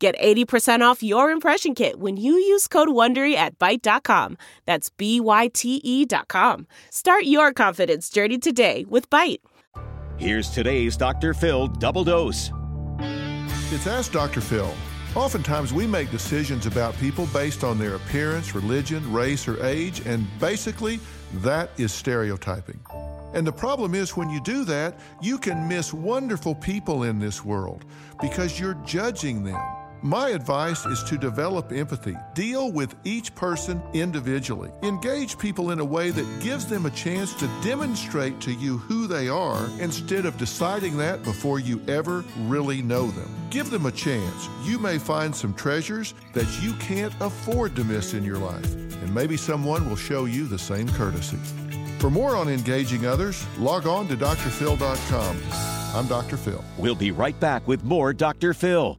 Get 80% off your impression kit when you use code WONDERY at Byte.com. That's B-Y-T-E dot com. Start your confidence journey today with Byte. Here's today's Dr. Phil double dose. It's Ask Dr. Phil. Oftentimes we make decisions about people based on their appearance, religion, race, or age, and basically that is stereotyping. And the problem is when you do that, you can miss wonderful people in this world because you're judging them. My advice is to develop empathy. Deal with each person individually. Engage people in a way that gives them a chance to demonstrate to you who they are instead of deciding that before you ever really know them. Give them a chance. You may find some treasures that you can't afford to miss in your life, and maybe someone will show you the same courtesy. For more on engaging others, log on to drphil.com. I'm Dr. Phil. We'll be right back with more Dr. Phil.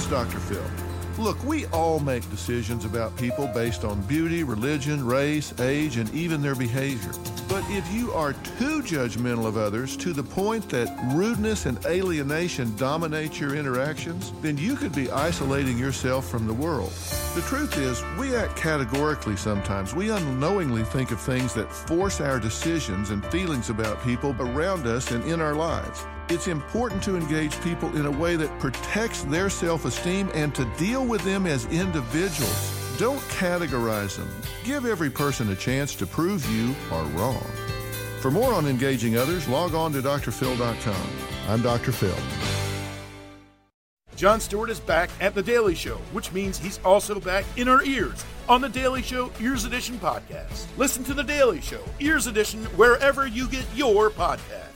It's Dr. Phil. Look, we all make decisions about people based on beauty, religion, race, age, and even their behavior. But if you are too judgmental of others to the point that rudeness and alienation dominate your interactions, then you could be isolating yourself from the world. The truth is, we act categorically sometimes. We unknowingly think of things that force our decisions and feelings about people around us and in our lives. It's important to engage people in a way that protects their self esteem and to deal with them as individuals. Don't categorize them. Give every person a chance to prove you are wrong. For more on engaging others, log on to drphil.com. I'm Dr. Phil. Jon Stewart is back at The Daily Show, which means he's also back in our ears on The Daily Show Ears Edition podcast. Listen to The Daily Show Ears Edition wherever you get your podcast.